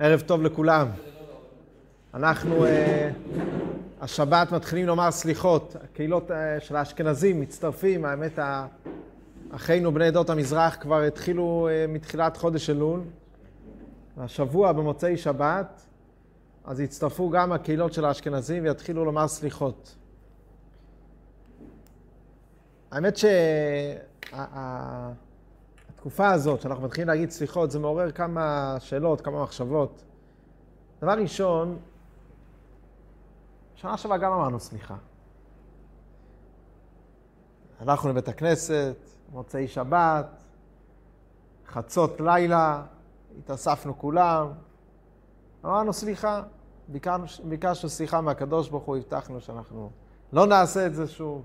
ערב טוב לכולם. אנחנו uh, השבת מתחילים לומר סליחות. הקהילות uh, של האשכנזים מצטרפים, האמת, אחינו בני עדות המזרח כבר התחילו uh, מתחילת חודש אלול. השבוע במוצאי שבת, אז יצטרפו גם הקהילות של האשכנזים ויתחילו לומר סליחות. האמת שהתקופה הזאת, שאנחנו מתחילים להגיד סליחות, זה מעורר כמה שאלות, כמה מחשבות. דבר ראשון, שנה שעברה גם אמרנו סליחה. הלכנו לבית הכנסת, מוצאי שבת, חצות לילה, התאספנו כולם, אמרנו סליחה, ביקשנו סליחה מהקדוש ברוך הוא, הבטחנו שאנחנו לא נעשה את זה שוב.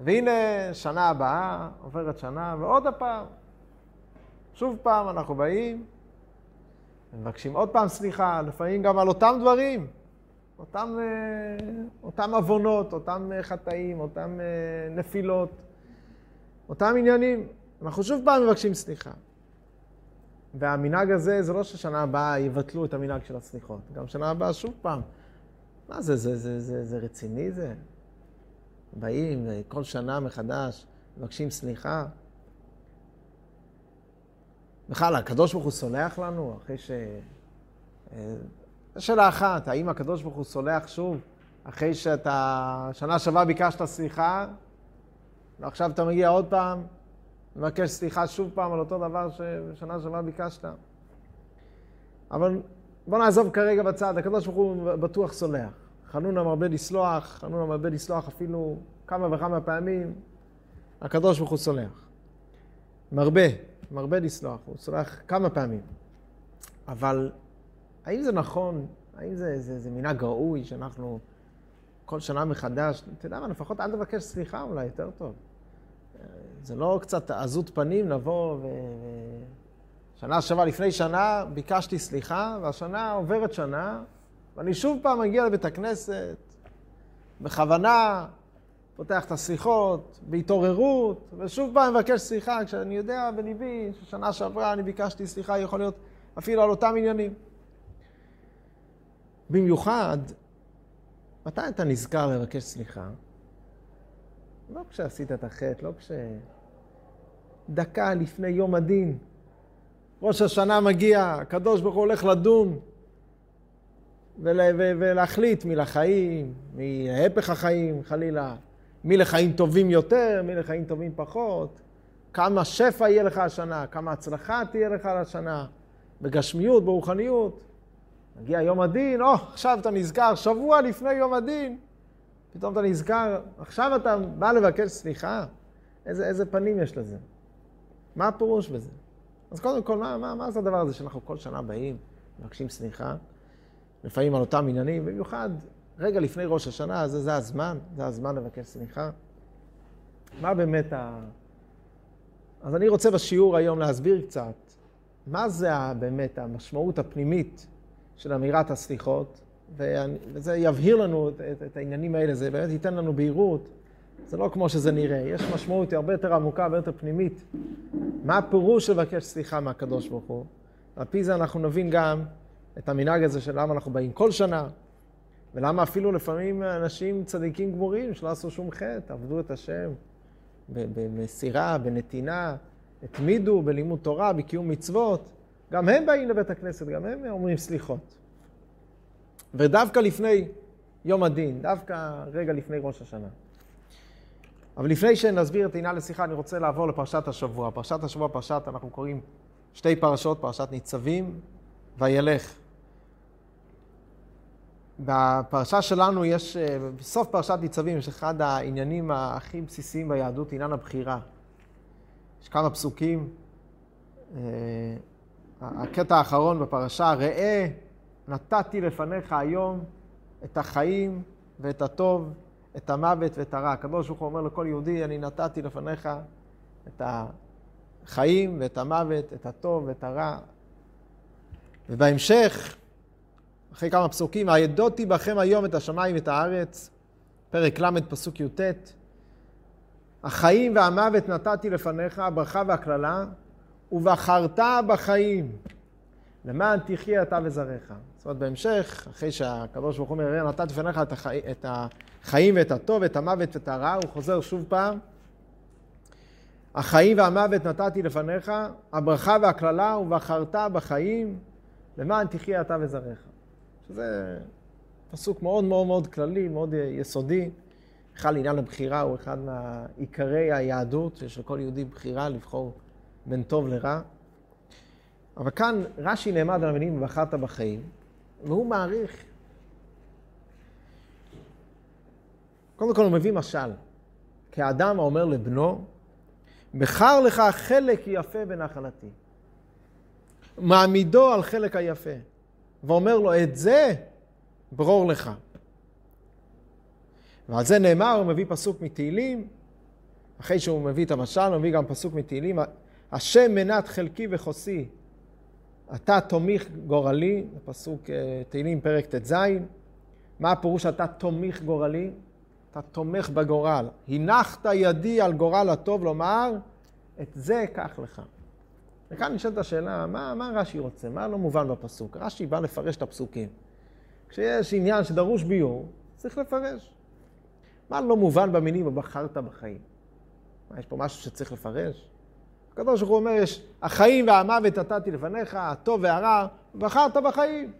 והנה, שנה הבאה, עוברת שנה, ועוד הפעם. שוב פעם אנחנו באים, מבקשים עוד פעם סליחה, לפעמים גם על אותם דברים, אותם, אה, אותם עוונות, אותם אה, חטאים, אותם אה, נפילות, אותם עניינים. אנחנו שוב פעם מבקשים סליחה. והמנהג הזה, זה לא ששנה הבאה יבטלו את המנהג של הסליחות. גם שנה הבאה שוב פעם. מה זה, זה, זה, זה, זה רציני זה? באים כל שנה מחדש, מבקשים סליחה. בכלל, הקדוש ברוך הוא סולח לנו אחרי ש... אה, זו שאלה אחת, האם הקדוש ברוך הוא סולח שוב אחרי שאתה שנה שעברה ביקשת סליחה, ועכשיו אתה מגיע עוד פעם, מבקש סליחה שוב פעם על אותו דבר ששנה שעברה ביקשת. אבל בוא נעזוב כרגע בצד, הקדוש ברוך הוא בטוח סולח. חנונה מרבה לסלוח, חנונה מרבה לסלוח אפילו כמה וכמה פעמים, הקדוש ברוך הוא סולח. מרבה, מרבה לסלוח, הוא סולח כמה פעמים. אבל האם זה נכון, האם זה, זה, זה מנהג ראוי שאנחנו כל שנה מחדש, אתה יודע מה, לפחות אל תבקש סליחה אולי יותר טוב. זה לא קצת עזות פנים לבוא ו... שנה שעברה, לפני שנה, ביקשתי סליחה, והשנה עוברת שנה, ואני שוב פעם מגיע לבית הכנסת, בכוונה, פותח את השיחות, בהתעוררות, ושוב פעם מבקש סליחה, כשאני יודע בליבי ששנה שעברה אני ביקשתי סליחה, יכול להיות אפילו על אותם עניינים. במיוחד, מתי אתה נזכר לבקש סליחה? לא כשעשית את החטא, לא כש... דקה לפני יום הדין. ראש השנה מגיע, הקדוש ברוך הוא הולך לדון ול... ולהחליט מי לחיים, מי להפך החיים, חלילה, מי לחיים טובים יותר, מי לחיים טובים פחות, כמה שפע יהיה לך השנה, כמה הצלחה תהיה לך השנה, בגשמיות, ברוחניות. מגיע יום הדין, או, עכשיו אתה נזכר, שבוע לפני יום הדין, פתאום אתה נזכר, עכשיו אתה בא לבקש סליחה? איזה, איזה פנים יש לזה? מה הפירוש בזה? אז קודם כל, מה, מה, מה זה הדבר הזה שאנחנו כל שנה באים, מבקשים סליחה, לפעמים על אותם עניינים, במיוחד רגע לפני ראש השנה, זה, זה הזמן, זה הזמן לבקש סליחה. מה באמת ה... אז אני רוצה בשיעור היום להסביר קצת מה זה באמת המשמעות הפנימית של אמירת הסליחות, וזה יבהיר לנו את, את, את העניינים האלה, זה באמת ייתן לנו בהירות. זה לא כמו שזה נראה, יש משמעות הרבה יותר עמוקה, הרבה יותר פנימית. מה הפירוש לבקש סליחה מהקדוש ברוך הוא? על פי זה אנחנו נבין גם את המנהג הזה של למה אנחנו באים כל שנה, ולמה אפילו לפעמים אנשים צדיקים גמורים שלא עשו שום חטא, עבדו את השם במסירה, בנתינה, התמידו בלימוד תורה, בקיום מצוות. גם הם באים לבית הכנסת, גם הם אומרים סליחות. ודווקא לפני יום הדין, דווקא רגע לפני ראש השנה. אבל לפני שנסביר את עניין לשיחה, אני רוצה לעבור לפרשת השבוע. פרשת השבוע, פרשת, אנחנו קוראים שתי פרשות, פרשת ניצבים וילך. בפרשה שלנו יש, אה, בסוף פרשת ניצבים יש אחד העניינים הכי בסיסיים ביהדות, עניין הבחירה. יש כמה פסוקים. אה, הקטע האחרון בפרשה, ראה נתתי לפניך היום את החיים ואת הטוב, את המוות ואת הרע. הקדוש ברוך הוא אומר לכל יהודי, אני נתתי לפניך את החיים ואת המוות, את הטוב ואת הרע. ובהמשך, אחרי כמה פסוקים, הידותי בכם היום את השמיים ואת הארץ, פרק ל', פסוק י"ט. החיים והמוות נתתי לפניך, הברכה והקללה, ובחרת בחיים. למען תחיה אתה וזרעך. זאת אומרת, בהמשך, אחרי שהקדוש ברוך הוא אומר, נתתי לפניך את, החי... את החיים ואת הטוב, את המוות ואת הרע, הוא חוזר שוב פעם. החיים והמוות נתתי לפניך, הברכה והקללה, ובחרת בחיים, למען תחיה אתה וזרעך. שזה פסוק מאוד מאוד מאוד כללי, מאוד יסודי. בכלל עניין הבחירה הוא אחד מעיקרי היהדות, שיש לכל יהודי בחירה לבחור בין טוב לרע. אבל כאן רש"י נעמד על המילים ובחרת בחיים, והוא מעריך. קודם כל הוא מביא משל. כאדם האומר לבנו, בחר לך חלק יפה בנחלתי. מעמידו על חלק היפה, ואומר לו, את זה ברור לך. ועל זה נאמר, הוא מביא פסוק מתהילים, אחרי שהוא מביא את המשל, הוא מביא גם פסוק מתהילים, השם מנת חלקי וחוסי, אתה תומיך גורלי, פסוק אה, תהילים פרק ט"ז, מה הפירוש אתה תומיך גורלי? אתה תומך בגורל. הנחת ידי על גורל הטוב לומר, את זה קח לך. וכאן נשאלת השאלה, מה, מה רש"י רוצה? מה לא מובן בפסוק? רש"י בא לפרש את הפסוקים. כשיש עניין שדרוש ביור, צריך לפרש. מה לא מובן במינים ובחרת בחיים? מה, יש פה משהו שצריך לפרש? הקדוש ברוך הוא אומר, יש החיים והמוות נתתי לפניך, הטוב והרע, בחרת בחיים.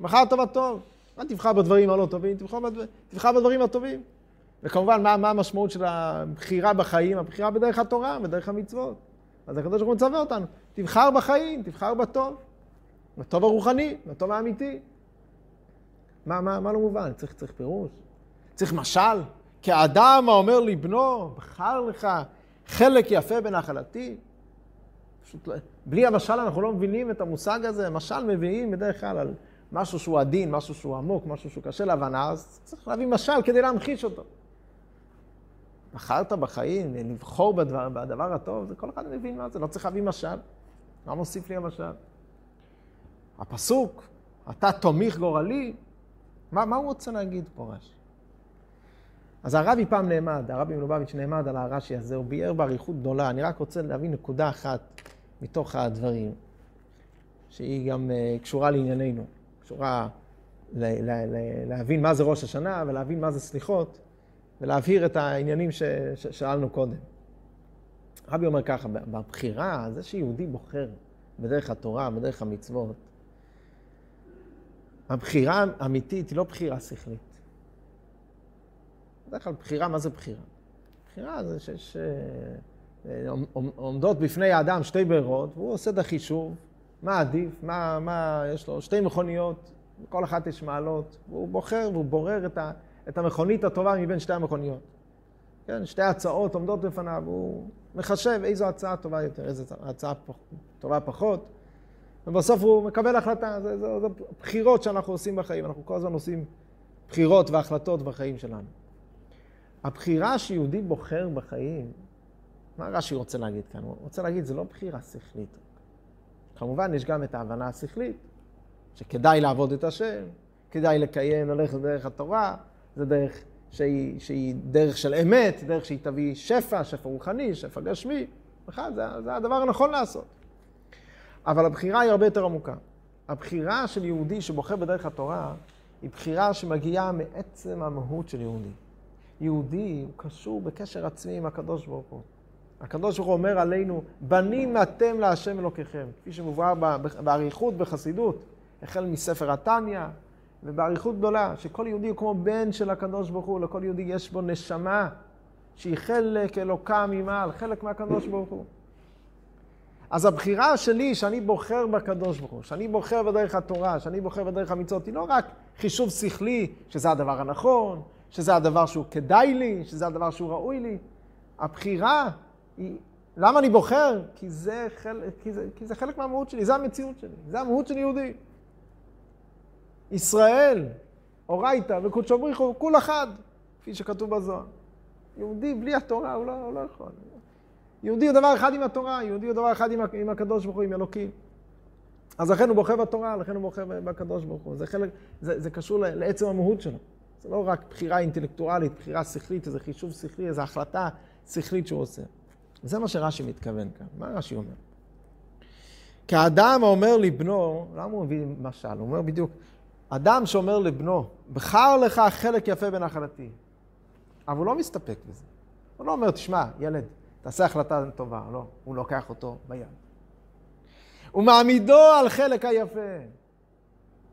בחרת בטוב. אל תבחר בדברים הלא טובים, תבחר, בדבר, תבחר בדברים הטובים. וכמובן, מה, מה המשמעות של הבחירה בחיים? הבחירה בדרך התורה, בדרך המצוות. אז הקדוש ברוך הוא מצווה אותנו, תבחר בחיים, תבחר בטוב. בטוב הרוחני, בטוב האמיתי. מה, מה, מה לא מובן? צריך, צריך פירוש? צריך משל? כאדם האומר לבנו, בחר לך חלק יפה בנחלתי. פשוט, לא- בלי המשל אנחנו לא מבינים את המושג הזה. משל מביאים בדרך כלל על משהו שהוא עדין, משהו שהוא עמוק, משהו שהוא קשה להבנה, אז צריך להביא משל כדי להמחיש אותו. בחרת בחיים, לבחור בדבר, בדבר הטוב, זה כל אחד מבין מה זה, לא צריך להביא משל. מה מוסיף לי המשל? הפסוק, אתה תומיך גורלי, מה, מה הוא רוצה להגיד פה רש"י? אז הרבי פעם נעמד, הרבי מלובביץ' נעמד על הרש"י הזה, הוא ביאר באריכות גדולה. אני רק רוצה להביא נקודה אחת מתוך הדברים, שהיא גם uh, קשורה לענייננו, קשורה ל- ל- ל- להבין מה זה ראש השנה ולהבין מה זה סליחות, ולהבהיר את העניינים ששאלנו קודם. הרבי אומר ככה, בבחירה, זה שיהודי בוחר בדרך התורה, בדרך המצוות, הבחירה האמיתית היא לא בחירה שכלית. בדרך כלל בחירה, מה זה בחירה? בחירה זה שיש... עומדות בפני האדם שתי ברירות, והוא עושה את החישוב, מה עדיף, מה, מה יש לו, שתי מכוניות, כל אחת יש מעלות, והוא בוחר והוא בורר את, ה, את המכונית הטובה מבין שתי המכוניות. כן, שתי הצעות עומדות בפניו, הוא מחשב איזו הצעה טובה יותר, איזו הצעה טובה פחות, ובסוף הוא מקבל החלטה. זה, זה, זה בחירות שאנחנו עושים בחיים, אנחנו כל הזמן עושים בחירות והחלטות בחיים שלנו. הבחירה שיהודי בוחר בחיים, מה רש"י רוצה להגיד כאן? הוא רוצה להגיד, זה לא בחירה שכלית. כמובן, יש גם את ההבנה השכלית, שכדאי לעבוד את השם, כדאי לקיים, ללכת בדרך התורה, זה דרך שהיא, שהיא דרך של אמת, דרך שהיא תביא שפע, שפע רוחני, שפע גשמי, בכלל, זה, זה הדבר הנכון לעשות. אבל הבחירה היא הרבה יותר עמוקה. הבחירה של יהודי שבוחר בדרך התורה, היא בחירה שמגיעה מעצם המהות של יהודי. יהודי הוא קשור בקשר עצמי עם הקדוש ברוך הוא. הקדוש ברוך הוא אומר עלינו, בנים אתם להשם אלוקיכם, כפי שמובא באריכות בחסידות, החל מספר התניא, ובאריכות גדולה, שכל יהודי הוא כמו בן של הקדוש ברוך הוא, לכל יהודי יש בו נשמה שהיא חלק אלוקה ממעל, חלק מהקדוש ברוך הוא. אז הבחירה שלי, שאני בוחר בקדוש ברוך הוא, שאני בוחר בדרך התורה, שאני בוחר בדרך המצוות, היא לא רק חישוב שכלי, שזה הדבר הנכון, שזה הדבר שהוא כדאי לי, שזה הדבר שהוא ראוי לי. הבחירה היא, למה אני בוחר? כי זה, חל, כי, זה, כי זה חלק מהמהות שלי, זה המציאות שלי, זה המהות של יהודי. ישראל, אורייתא וקודשו בריחו, כול אחד, כפי שכתוב בזוהר. יהודי בלי התורה הוא לא, הוא לא יכול. יהודי הוא דבר אחד עם התורה, יהודי הוא דבר אחד עם, עם הקדוש ברוך הוא, עם אלוקים. אז לכן הוא בוחר בתורה, לכן הוא בוחר בקדוש ברוך הוא. זה חלק, זה, זה קשור לעצם המהות שלו. זה לא רק בחירה אינטלקטואלית, בחירה שכלית, איזה חישוב שכלי, איזו החלטה שכלית שהוא עושה. זה מה שרש"י מתכוון כאן. מה רש"י אומר? כאדם האומר לבנו, למה הוא מביא משל? הוא אומר בדיוק, אדם שאומר לבנו, בחר לך חלק יפה בנחלתי. אבל הוא לא מסתפק בזה. הוא לא אומר, תשמע, ילד, תעשה החלטה טובה. לא, הוא לוקח אותו ביד. הוא מעמידו על חלק היפה.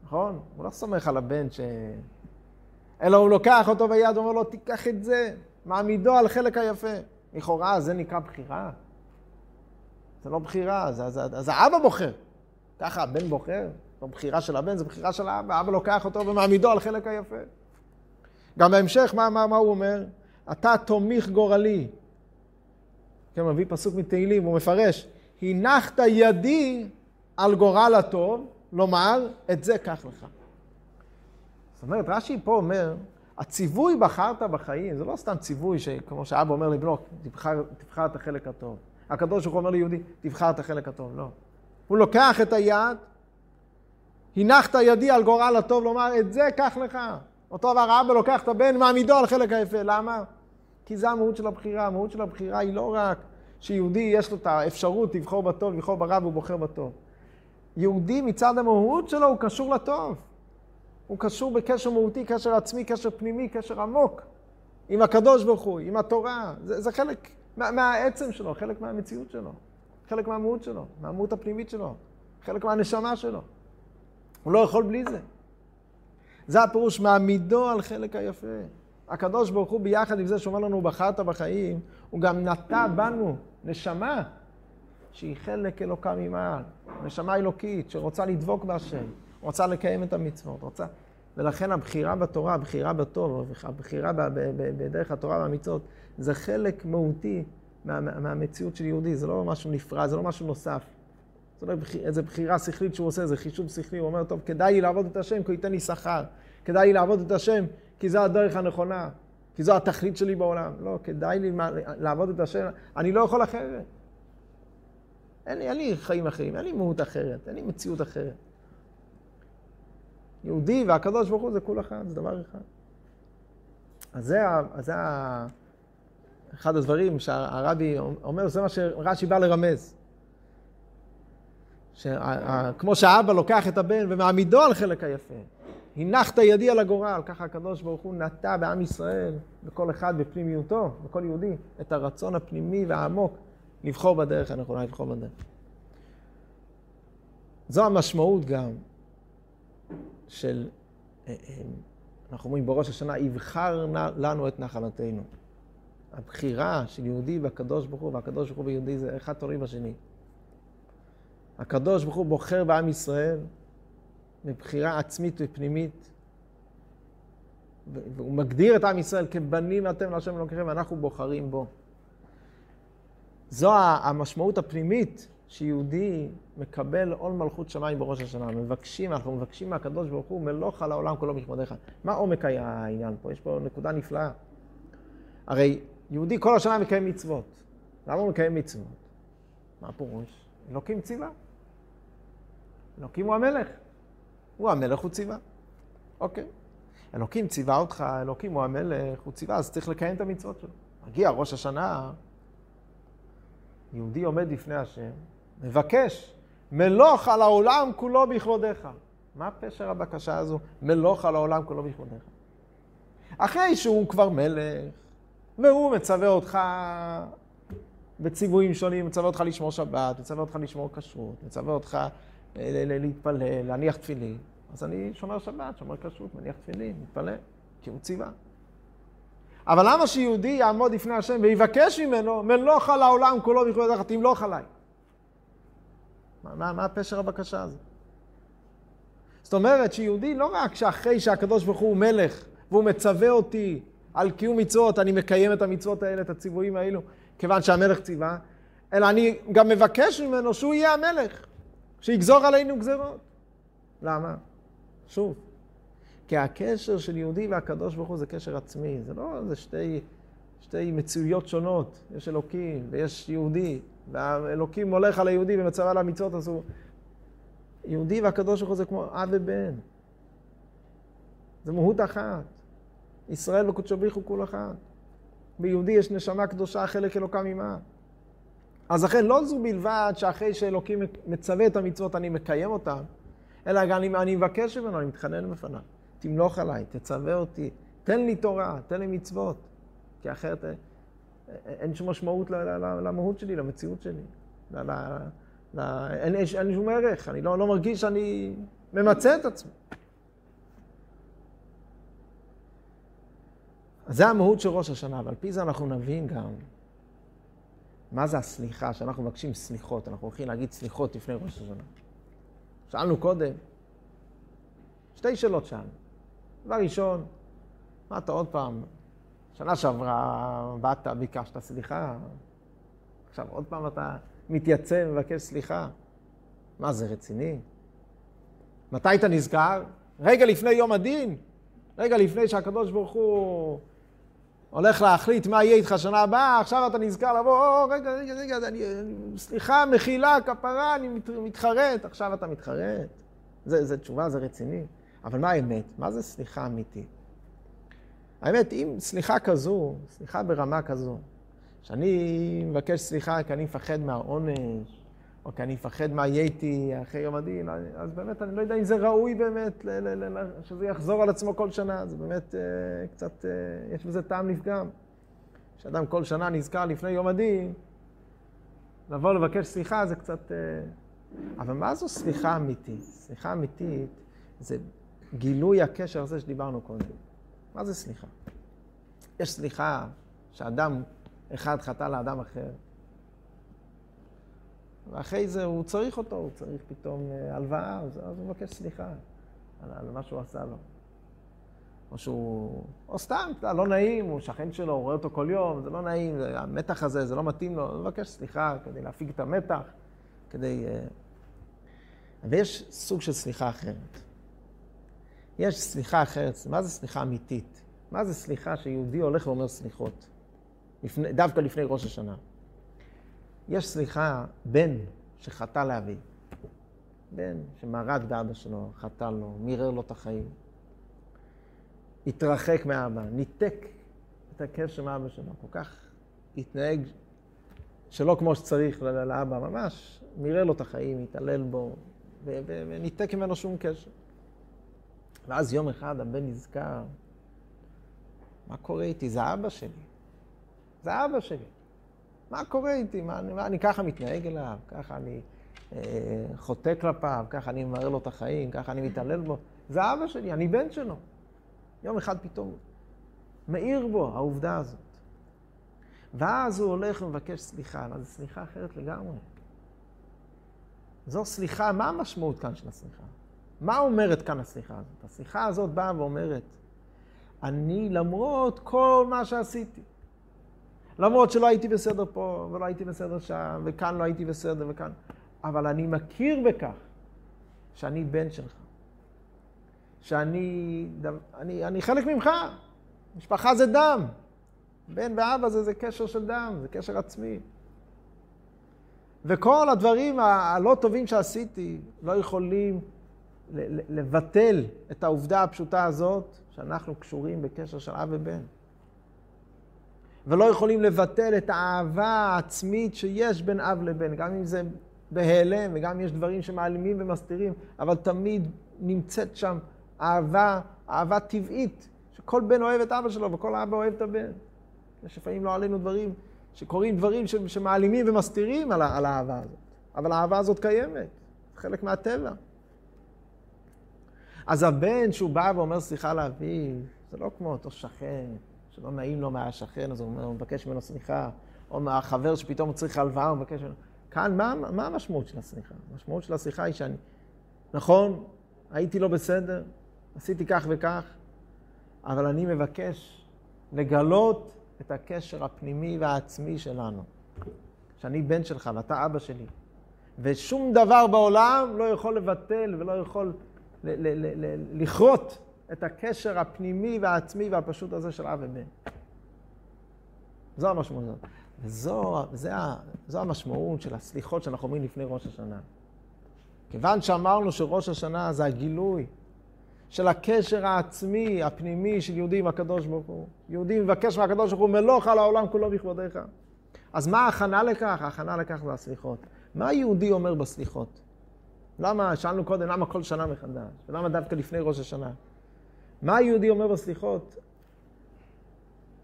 נכון? הוא לא סומך על הבן ש... אלא הוא לוקח אותו ביד, אומר לו, תיקח את זה. מעמידו על חלק היפה. לכאורה, זה נקרא בחירה? זה לא בחירה, זה, האבא בוחר. ככה הבן בוחר. זו בחירה של הבן, זו בחירה של האבא. האבא לוקח אותו ומעמידו על חלק היפה. גם בהמשך, מה, מה, מה הוא אומר? אתה תומיך גורלי. כן, מביא פסוק מתהילים, הוא מפרש, הנחת ידי על גורל הטוב, לומר, את זה קח לך. זאת אומרת, רש"י פה אומר, הציווי בחרת בחיים, זה לא סתם ציווי שכמו שאבא אומר לבנו, תבחר, תבחר את החלק הטוב. הקדוש ברוך הוא אומר ליהודי, תבחר את החלק הטוב, לא. הוא לוקח את היד, הנחת ידי על גורל הטוב, לומר, את זה קח לך. אותו דבר אבא לוקח את הבן, מעמידו על חלק היפה. למה? כי זה המהות של הבחירה. המהות של הבחירה היא לא רק שיהודי יש לו את האפשרות לבחור בטוב, לבחור ברע והוא בוחר בטוב. יהודי מצד המהות שלו הוא קשור לטוב. הוא קשור בקשר מהותי, קשר עצמי, קשר פנימי, קשר עמוק. עם הקדוש ברוך הוא, עם התורה. זה, זה חלק מה, מהעצם שלו, חלק מהמציאות שלו. חלק מהמהות שלו, מהמהות הפנימית שלו. חלק מהנשמה שלו. הוא לא יכול בלי זה. זה הפירוש מעמידו על חלק היפה. הקדוש ברוך הוא ביחד עם זה שאומר לנו, בחרת בחיים, הוא גם נטע בנו נשמה שהיא חלק אלוקה ממעל. נשמה אלוקית שרוצה לדבוק בהשם, רוצה לקיים את המצוות, רוצה... ולכן הבחירה בתורה, הבחירה בטוב, הבחירה בדרך התורה והמצוות, זה חלק מהותי מה, מהמציאות של יהודי, זה לא משהו נפרד, זה לא משהו נוסף. זה לא איזה בחירה שכלית שהוא עושה, זה חישוב שכלי, הוא אומר, טוב, כדאי לי לעבוד את השם כי הוא ייתן לי שכר. כדאי לי לעבוד את השם כי זו הדרך הנכונה, כי זו התכלית שלי בעולם. לא, כדאי לי לעבוד את השם, אני לא יכול אחרת. אין לי, אין לי חיים אחרים, אין לי מהות אחרת, אין לי מציאות אחרת. יהודי והקדוש ברוך הוא זה כול אחד, זה דבר אחד. אז זה, אז זה אחד הדברים שהרבי אומר, זה מה שרש"י בא לרמז. כמו שהאבא לוקח את הבן ומעמידו על חלק היפה. הנחת ידי על הגורל, ככה הקדוש ברוך הוא נטע בעם ישראל, בכל אחד בפנימיותו, בכל יהודי, את הרצון הפנימי והעמוק לבחור בדרך הנכונה, לבחור בדרך. זו המשמעות גם של, אה, אה, אנחנו אומרים בראש השנה, יבחר לנו את נחלתנו. הבחירה של יהודי בקדוש ברוך הוא, והקדוש ברוך הוא ביהודי זה אחד תלוי בשני. הקדוש ברוך הוא בוחר בעם ישראל מבחירה עצמית ופנימית, והוא מגדיר את עם ישראל כבנים אתם להשם אלוקיכם, ואנחנו בוחרים בו. זו המשמעות הפנימית שיהודי מקבל עול מלכות שמיים בראש השנה. מבקשים, אנחנו מבקשים מהקדוש ברוך הוא מלוך על העולם כולו בכבודיך. מה עומק העניין פה? יש פה נקודה נפלאה. הרי יהודי כל השנה מקיים מצוות. למה הוא מקיים מצוות? מה הפירוש? אלוקים ציווה. אלוקים הוא המלך. הוא המלך, הוא ציווה. אוקיי. אלוקים ציווה אותך, אלוקים הוא המלך, הוא ציווה, אז צריך לקיים את המצוות שלו. מגיע ראש השנה, יהודי עומד לפני השם, מבקש, מלוך על העולם כולו בכבודיך. מה פשר הבקשה הזו? מלוך על העולם כולו בכבודיך. אחרי שהוא כבר מלך, והוא מצווה אותך בציוויים שונים, מצווה אותך לשמור שבת, מצווה אותך לשמור כשרות, מצווה אותך להתפלל, להניח תפילין. אז אני שומר שבת, שומר כשרות, מניח תפילין, מתפלל, כי הוא ציווה. אבל למה שיהודי יעמוד לפני השם ויבקש ממנו, מלוך על העולם כולו בכבודך, תמלוך עליי? מה, מה, מה פשר הבקשה הזו? זאת אומרת שיהודי לא רק שאחרי שהקדוש ברוך הוא מלך, והוא מצווה אותי על קיום מצוות, אני מקיים את המצוות האלה, את הציוויים האלו, כיוון שהמלך ציווה, אלא אני גם מבקש ממנו שהוא יהיה המלך, שיגזור עלינו גזרות. למה? שוב, כי הקשר של יהודי והקדוש ברוך הוא זה קשר עצמי, זה לא, זה שתי, שתי מציאויות שונות, יש אלוקים ויש יהודי, והאלוקים הולך על היהודי ומצווה על המצוות, אז הוא... יהודי והקדוש ברוך הוא זה כמו אב ובן. זה מהות אחת. ישראל וקודשו בריך הוא כול אחד. ביהודי יש נשמה קדושה, חלק אלוקה ממה. אז לכן לא זו בלבד שאחרי שאלוקים מצווה את המצוות אני מקיים אותן, אלא גם אני, אני מבקש ממנו, אני מתחנן בפניו. תמלוך עליי, תצווה אותי, תן לי תורה, תן לי מצוות. כי אחרת אה, אין שום משמעות למהות שלי, למציאות שלי. ל, ל, ל, אין, אין שום ערך, אני לא, לא מרגיש שאני ממצה את עצמי. אז זה המהות של ראש השנה, ועל פי זה אנחנו נבין גם מה זה הסליחה, שאנחנו מבקשים סליחות, אנחנו הולכים להגיד סליחות לפני ראש השנה. שאלנו קודם, שתי שאלות שאלנו. דבר ראשון, מה אתה עוד פעם, שנה שעברה באת, ביקשת סליחה, עכשיו עוד פעם אתה מתייצב, מבקש סליחה. מה זה רציני? מתי אתה נזכר? רגע לפני יום הדין? רגע לפני שהקדוש ברוך הוא הולך להחליט מה יהיה איתך שנה הבאה, עכשיו אתה נזכר לבוא, או, רגע, רגע, רגע, אני, סליחה, מחילה, כפרה, אני מת, מתחרט, עכשיו אתה מתחרט. זה, זה תשובה, זה רציני. אבל מה האמת? מה זה סליחה אמיתית? האמת, אם סליחה כזו, סליחה ברמה כזו, שאני מבקש סליחה כי אני מפחד מהעונש, או כי אני מפחד מה יהיה איתי אחרי יום הדין, אז באמת אני לא יודע אם זה ראוי באמת שזה יחזור על עצמו כל שנה, זה באמת אה, קצת, אה, יש בזה טעם לפגם. כשאדם כל שנה נזכר לפני יום הדין, לבוא לבקש סליחה זה קצת... אה, אבל מה זו סליחה אמיתית? סליחה אמיתית זה גילוי הקשר הזה שדיברנו קודם. מה זה סליחה? יש סליחה שאדם אחד חטא לאדם אחר, ואחרי זה הוא צריך אותו, הוא צריך פתאום אה, הלוואה, אז הוא מבקש סליחה על, על מה שהוא עשה לו. או שהוא, או סתם, אתה לא נעים, הוא שכן שלו, הוא רואה אותו כל יום, זה לא נעים, זה, המתח הזה, זה לא מתאים לו, הוא מבקש סליחה כדי להפיג את המתח, כדי... אה, ויש סוג של סליחה אחרת. יש סליחה אחרת, מה זה סליחה אמיתית? מה זה סליחה שיהודי הולך ואומר סליחות? לפני, דווקא לפני ראש השנה. יש סליחה, בן שחטא לאבי, בן שמרד באבא שלו, חטא לו, מירר לו את החיים, התרחק מאבא, ניתק את הקשר מאבא שלו, כל כך התנהג שלא כמו שצריך לאבא, ממש מירר לו את החיים, התעלל בו, וניתק ממנו שום קשר. ואז יום אחד הבן נזכר, מה קורה איתי? זה אבא שלי. זה אבא שלי. מה קורה איתי? מה, מה אני ככה מתנהג אליו? ככה אני אה, חוטא כלפיו? ככה אני ממהר לו את החיים? ככה אני מתעלל בו? זה אבא שלי, אני בן שלו. יום אחד פתאום מאיר בו העובדה הזאת. ואז הוא הולך ומבקש סליחה, אבל זו סליחה אחרת לגמרי. זו סליחה, מה המשמעות כאן של הסליחה? מה אומרת כאן הסליחה הזאת? הסליחה הזאת באה ואומרת, אני למרות כל מה שעשיתי, למרות שלא הייתי בסדר פה, ולא הייתי בסדר שם, וכאן לא הייתי בסדר, וכאן. אבל אני מכיר בכך שאני בן שלך. שאני אני, אני חלק ממך. משפחה זה דם. בן ואבא זה, זה קשר של דם, זה קשר עצמי. וכל הדברים הלא טובים שעשיתי לא יכולים לבטל את העובדה הפשוטה הזאת שאנחנו קשורים בקשר של אב ובן. ולא יכולים לבטל את האהבה העצמית שיש בין אב לבן, גם אם זה בהיעלם וגם אם יש דברים שמעלימים ומסתירים, אבל תמיד נמצאת שם אהבה, אהבה טבעית, שכל בן אוהב את אבא שלו וכל אבא אוהב את הבן. יש לפעמים לא עלינו דברים, שקורים דברים שמעלימים ומסתירים על, על האהבה הזאת, אבל האהבה הזאת קיימת, חלק מהטבע. אז הבן שהוא בא ואומר סליחה לאביו, זה לא כמו אותו שכן שלא נעים לו מהשכן, אז הוא, מבקש ממנו סליחה, או מהחבר שפתאום צריך הלוואה, הוא מבקש ממנו. כאן, מה, מה המשמעות של הסליחה? המשמעות של הסליחה היא שאני, נכון, הייתי לא בסדר, עשיתי כך וכך, אבל אני מבקש לגלות את הקשר הפנימי והעצמי שלנו. שאני בן שלך ואתה אבא שלי. ושום דבר בעולם לא יכול לבטל ולא יכול לכרות את הקשר הפנימי והעצמי והפשוט הזה של אב ובן. זו המשמעות. וזו זה, זו המשמעות של הסליחות שאנחנו אומרים לפני ראש השנה. כיוון שאמרנו שראש השנה זה הגילוי של הקשר העצמי, הפנימי של יהודי עם הקדוש ברוך הוא. יהודי מבקש מהקדוש ברוך הוא מלוך על העולם כולו בכבודיך. אז מה ההכנה לכך? ההכנה לכך זה הסליחות. מה היהודי אומר בסליחות? למה, שאלנו קודם, למה כל שנה מחדש? ולמה דווקא לפני ראש השנה? מה היהודי אומר בסליחות?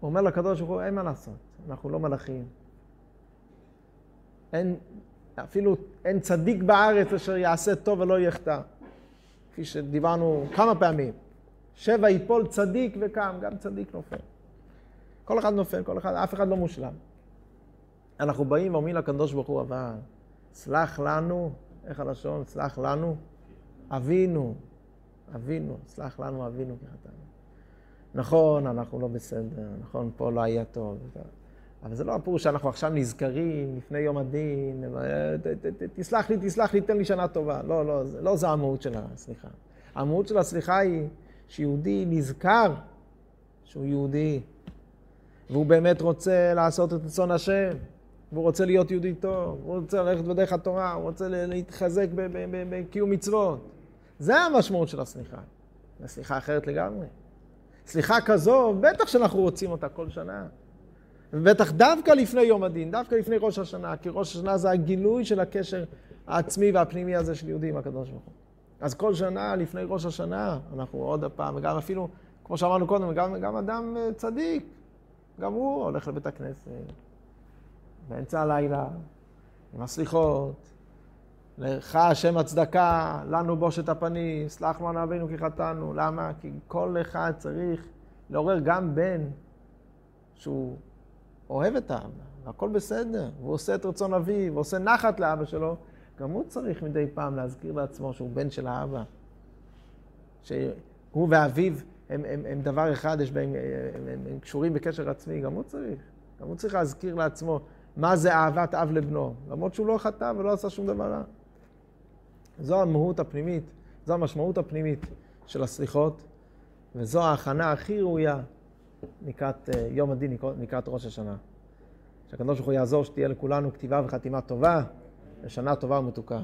הוא אומר לקדוש ברוך הוא, אין מה לעשות, אנחנו לא מלאכים. אין, אפילו אין צדיק בארץ אשר יעשה טוב ולא יחטא. כפי שדיברנו כמה פעמים. שבע יפול צדיק וקם, גם צדיק נופל. כל אחד נופל, כל אחד, אף אחד לא מושלם. אנחנו באים ואומרים לקדוש ברוך הוא, אבל סלח לנו, איך הלשון? סלח לנו, אבינו, אבינו, סלח לנו אבינו כחטאנו. נכון, אנחנו לא בסדר, נכון, פה לא היה טוב. אבל זה לא הפירוש שאנחנו עכשיו נזכרים לפני יום הדין, תסלח לי, תסלח לי, תן לי שנה טובה. לא, לא, לא זה המהות של הסליחה. המהות של הסליחה היא שיהודי נזכר שהוא יהודי, והוא באמת רוצה לעשות את רצון השם, והוא רוצה להיות יהודי טוב, הוא רוצה ללכת בדרך התורה, הוא רוצה להתחזק בקיום מצוות. זה המשמעות של הסליחה. זו סליחה אחרת לגמרי. סליחה כזו, בטח שאנחנו רוצים אותה כל שנה. ובטח דווקא לפני יום הדין, דווקא לפני ראש השנה, כי ראש השנה זה הגילוי של הקשר העצמי והפנימי הזה של יהודי עם הקדוש ברוך הוא. אז כל שנה לפני ראש השנה, אנחנו עוד פעם, וגם אפילו, כמו שאמרנו קודם, גם, גם אדם אה, צדיק, גם הוא הולך לבית הכנסת, באמצע הלילה, עם הסליחות, לך השם הצדקה, לנו בושת הפנים, סלח לנו אבינו כי חטאנו. למה? כי כל אחד צריך לעורר גם בן שהוא אוהב את האבא, והכל בסדר, והוא עושה את רצון אביו, ועושה נחת לאבא שלו, גם הוא צריך מדי פעם להזכיר לעצמו שהוא בן של האבא. שהוא ואביו הם, הם, הם דבר אחד, יש בהם, הם, הם, הם קשורים בקשר עצמי, גם הוא צריך. גם הוא צריך להזכיר לעצמו מה זה אהבת אב לבנו, למרות שהוא לא חטא ולא עשה שום דבר רע. זו המהות הפנימית, זו המשמעות הפנימית של הסליחות, וזו ההכנה הכי ראויה לקראת uh, יום הדין, לקראת ראש השנה. שהקדוש ברוך הוא יעזור שתהיה לכולנו כתיבה וחתימה טובה, ושנה טובה ומתוקה.